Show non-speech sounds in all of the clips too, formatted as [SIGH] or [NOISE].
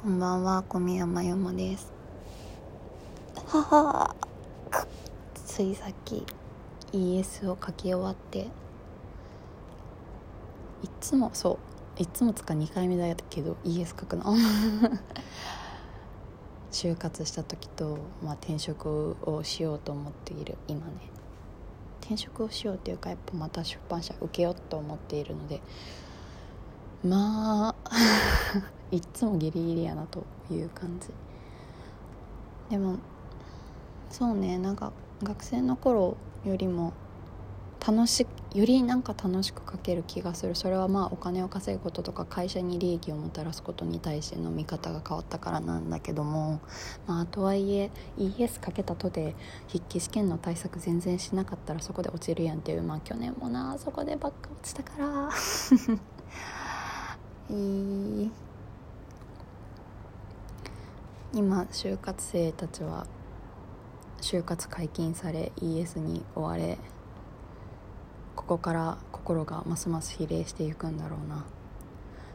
こんばんは、小宮山よもです。はは。ついさっき ES を書き終わっていつもそういつもつか2回目だけど ES 書くの。[LAUGHS] 就活した時と、まあ、転職をしようと思っている今ね。転職をしようっていうかやっぱまた出版社受けようと思っているのでまあ [LAUGHS] いっつもギリギリやなという感じ。でもそうねなんか学生の頃よりも楽しよりなんか楽しく書ける気がする。それはまあお金を稼ぐこととか会社に利益をもたらすことに対しての見方が変わったからなんだけども。まあとはいえ ES かけたとで筆記試験の対策全然しなかったらそこで落ちるやんっていう。まあ去年もなそこでばっか落ちたから。[LAUGHS] いい。今就活生たちは就活解禁され ES に追われ。ここから心がますます比例していくんだろうな。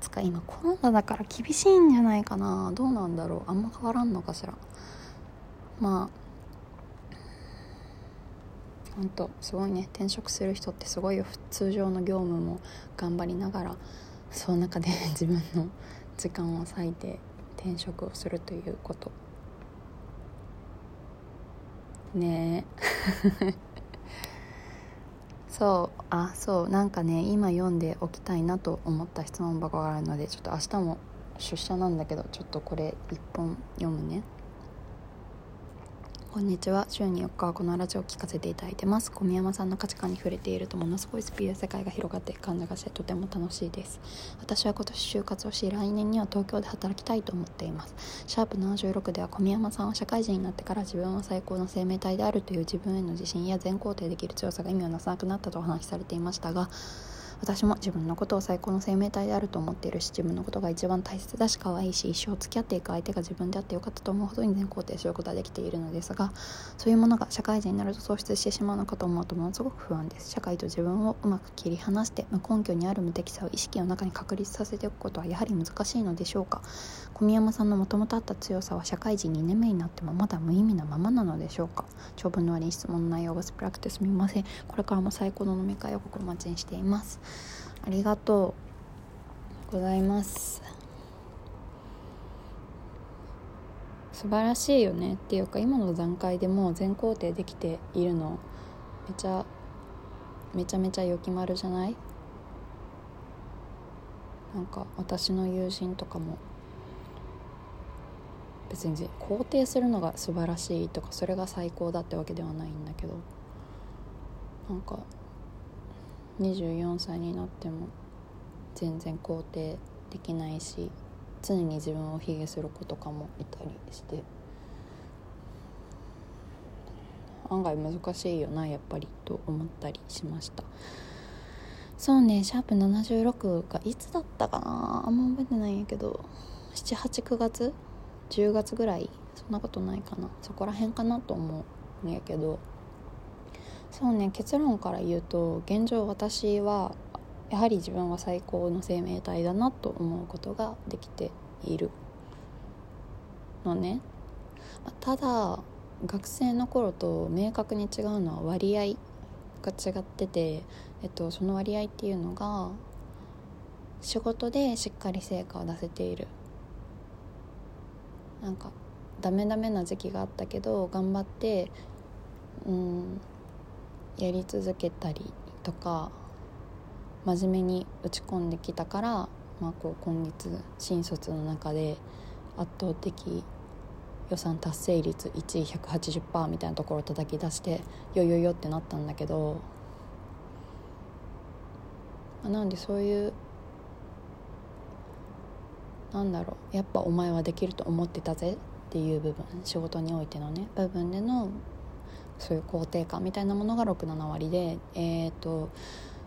つか今コロナだから厳しいんじゃないかな。どうなんだろう。あんま変わらんのかしら。まあほんとすごいね。転職する人ってすごいよ。通常の業務も頑張りながらその中で [LAUGHS] 自分の時間を割いて転職をするということ。ねえ。[LAUGHS] そう。あそう。なんかね今読んでおきたいなと思った質問箱があるのでちょっと明日も出社なんだけどちょっとこれ一本読むね。こんにちは。週に4日はこのラジオを聞かせていただいてます。小宮山さんの価値観に触れているとものすごいスピード世界が広がっていく感じがしてとても楽しいです。私は今年就活をし来年には東京で働きたいと思っています。シャープ76では小宮山さんは社会人になってから自分は最高の生命体であるという自分への自信や全肯定できる強さが意味をなさなくなったとお話しされていましたが私も自分のことを最高の生命体であると思っているし自分のことが一番大切だし可愛いし一生付き合っていく相手が自分であってよかったと思うほどに全肯定することができているのですがそういうものが社会人になると喪失してしまうのかと思うとものすごく不安です。社会と自分をうまく切り離して無根拠にある無敵さを意識の中に確立させておくことはやはり難しいのでしょうか。小宮山さんのもともとあった強さは社会人2年目になってもまだ無意味なままなのでしょうか。長文の割に質問の内容がスプラクてすみません。これからも最高の飲み会を心待ちにしています。ありがとうございます。素晴らしいよねっていうか今の段階でもう全肯定できているのめちゃめちゃめちゃよきまるじゃない？なんか私の友人とかも別に肯定するのが素晴らしいとかそれが最高だってわけではないんだけどなんか24歳になっても全然肯定できないし常に自分を卑下する子とかもいたりして。案外難しいよなやっぱりと思ったりしました。そうねシャープ76がいつだったかなあんま覚えてないんやけど。789月？10月ぐらい？そんなことないかな。そこら辺かなと思うんやけど。そうね結論から言うと現状私はやはり自分は最高の生命体だなと思うことができているのね。ただ学生の頃と明確に違うのは割合が違ってて、えっと、その割合っていうのが仕事でしっかり成果を出せている。なんかダメダメな時期があったけど頑張ってうんやり続けたりとか真面目に打ち込んできたから、まあ、こう今月新卒の中で圧倒的予算達成率1位180%みたいなところを叩き出してよよよってなったんだけどまなのでそういうなんだろうやっぱお前はできると思ってたぜっていう部分仕事においてのね部分でのそういう肯定感みたいなものが67割でえ、ー、と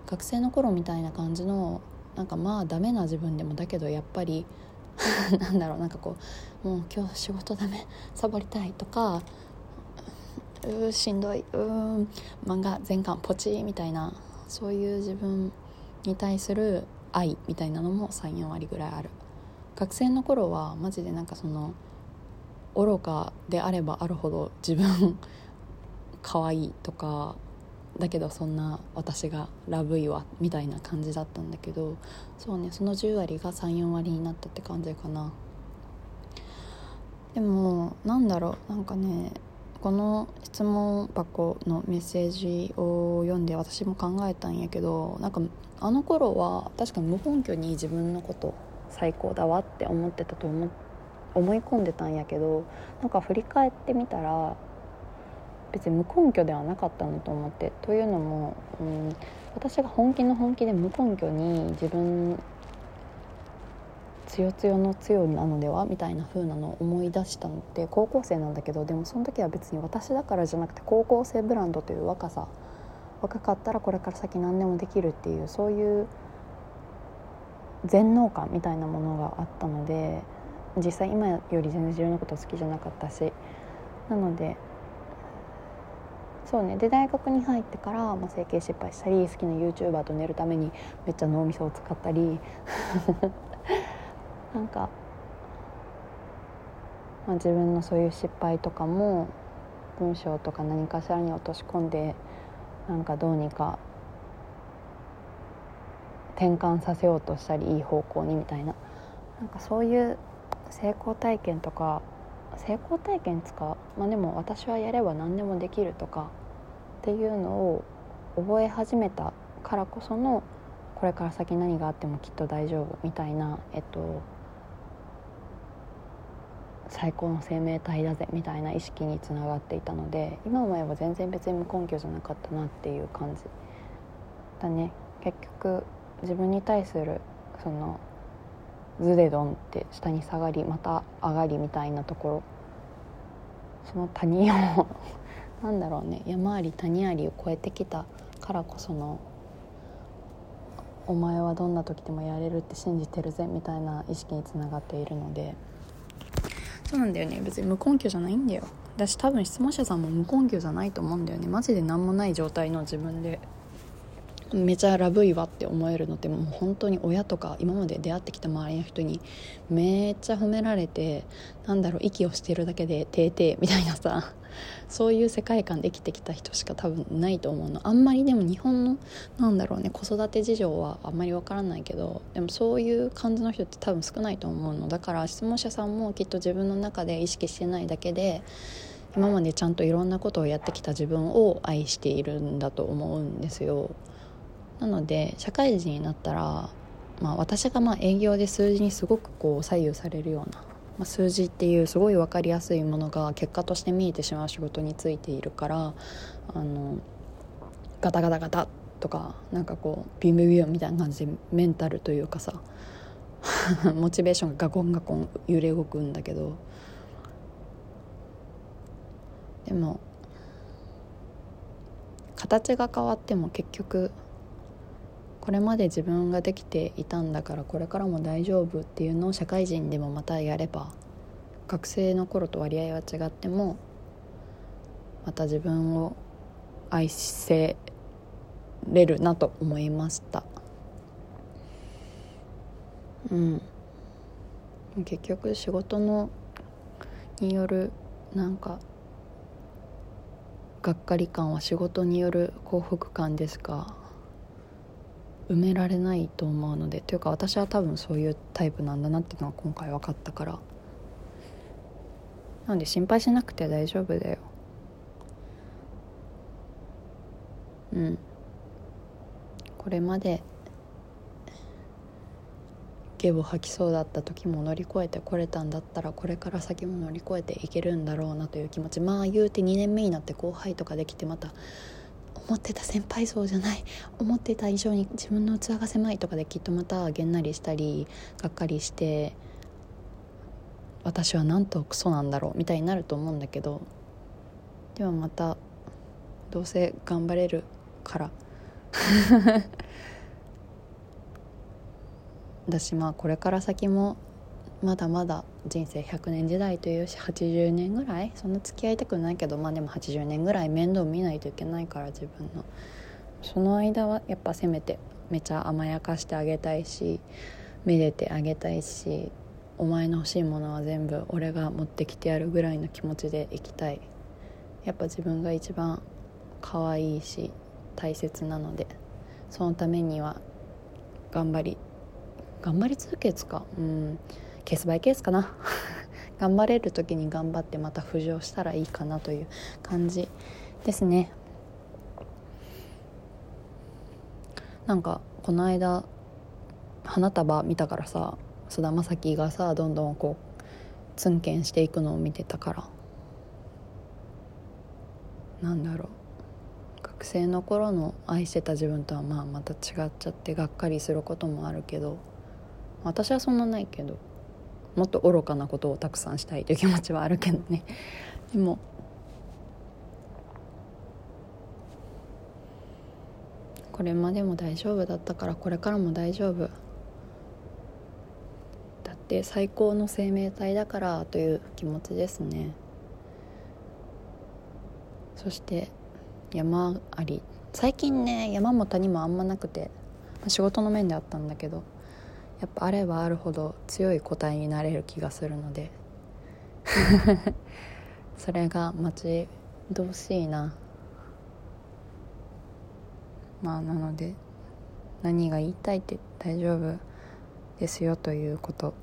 学生の頃みたいな感じのなんかまあダメな自分でもだけどやっぱり [LAUGHS] なんだろうなんかこうもう今日仕事ダメサボりたいとかうーしんどいうーん漫画全巻ポチみたいなそういう自分に対する愛みたいなのも34割ぐらいある。学生の頃はマジでなんかその愚かであればあるほど自分可愛いとかだけどそんな私がラブいわみたいな感じだったんだけどそうねその10割が34割になったって感じかな。でもなんだろうなんかねこの質問箱のメッセージを読んで私も考えたんやけどなんかあの頃は確かに無根拠に自分のこと最高だわって思ってたと思思い込んでたんやけどなんか振り返ってみたら別に無根拠ではなかったのと思ってというのも、うん、私が本気の本気で無根拠に自分強強の強なのではみたいな風なのを思い出したのって高校生なんだけどでもその時は別に私だからじゃなくて高校生ブランドという若さ若かったらこれから先何でもできるっていうそういう全能感みたいなものがあったので実際今より全然自分のこと好きじゃなかったしなのでそうね。で大学に入ってから、まあ、整形失敗したり好きな YouTuber と寝るためにめっちゃ脳みそを使ったり。[LAUGHS] なんか、まあ、自分のそういう失敗とかも文章とか何かしらに落とし込んでなんかどうにか転換させようとしたりいい方向にみたいな。なんかそういう成功体験とか成功体験つかまあでも私はやれば何でもできるとかっていうのを覚え始めたからこそのこれから先何があってもきっと大丈夫みたいな、えっと、最高の生命体だぜみたいな意識につながっていたので今思えば全然別に無根拠じゃなかったなっていう感じだね。結局自分に対するそのズデドンって下に下がりまた上がりみたいなところその他人をなんだろうね。山あり谷ありを越えてきたからこそのお前はどんな時でもやれるって信じてるぜみたいな意識につながっているので。そうなんだよね。別に無根拠じゃないんだよ。だし多分質問者さんも無根拠じゃないと思うんだよね。マジで何もない状態の自分で。めちゃラブいわって思えるのってもう本当に親とか今まで出会ってきた周りの人にめっちゃ褒められてなんだろう息をしてるだけで「てーてー」みたいなさ。そういう世界観で生きてきた人しか多分ないと思うのあんまりでも日本のなんだろうね子育て事情はあんまりわからないけどでもそういう感じの人って多分少ないと思うのだから質問者さんもきっと自分の中で意識してないだけで今までちゃんといろんなことをやってきた自分を愛しているんだと思うんですよ。なので社会人になったら、まあ、私がまあ営業で数字にすごくこう左右されるような、まあ、数字っていうすごい分かりやすいものが結果として見えてしまう仕事についているからあのガタガタガタとかなんかこうビュンビュンビンみたいな感じでメンタルというかさ [LAUGHS] モチベーションがガコンガコン揺れ動くんだけど。でも形が変わっても結局これまで自分ができていたんだからこれからも大丈夫っていうのを社会人でもまたやれば学生の頃と割合は違ってもまた自分を愛せれるなと思いました。うん。結局仕事のによるなんかがっかり感は仕事による幸福感ですか埋められないと思うのでというか私は多分そういうタイプなんだなっていうのは今回分かったから。なので心配しなくて大丈夫だよ。うん。これまでゲボ吐きそうだった時も乗り越えてこれたんだったらこれから先も乗り越えていけるんだろうなという気持ち。まあ言うて2年目になって後輩とかできてまた思ってた先輩像じゃない。思ってた以上に自分の器が狭いとかできっとまたげんなりしたりがっかりして私はなんとクソなんだろうみたいになると思うんだけどでもまたどうせ頑張れるから。[LAUGHS] だしまあこれから先もまだまだ人生100年時代というし80年ぐらい？そんな付き合いたくないけどまあでも80年ぐらい面倒見ないといけないから自分の。その間はやっぱせめてめちゃ甘やかしてあげたいしめでてあげたいしお前の欲しいものは全部俺が持ってきてやるぐらいの気持ちでいきたい。やっぱ自分が一番可愛いし大切なのでそのためには頑張り頑張り続けつか。うん。ケースバイケースかな。[LAUGHS] 頑張れる時に頑張ってまた浮上したらいいかなという感じですね。なんかこの間花束見たからさ菅田将暉がさどんどんこうツンケンしていくのを見てたから。なんだろう。学生の頃の愛してた自分とはまあまた違っちゃってがっかりすることもあるけど私はそんなないけど。もっと愚かなことをたくさんしたいという気持ちはあるけどね。でもこれまでも大丈夫だったからこれからも大丈夫。だって最高の生命体だからという気持ちですね。そして山あり。最近ね山も谷もあんまなくて仕事の面であったんだけど。やっぱあればあるほど強い個体になれる気がするので。[LAUGHS] それが待ち遠しいな。まあなので何が言いたいって大丈夫ですよということ。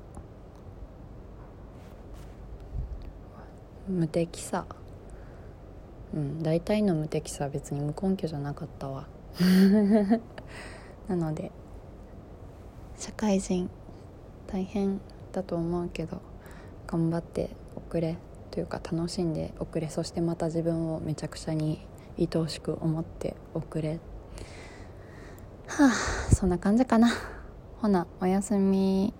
無敵さ。うん大体の無敵さは別に無根拠じゃなかったわ。[LAUGHS] なので社会人大変だと思うけど頑張っておくれというか楽しんでおくれそしてまた自分をめちゃくちゃに愛おしく思っておくれ。はあそんな感じかな。ほなおやすみ。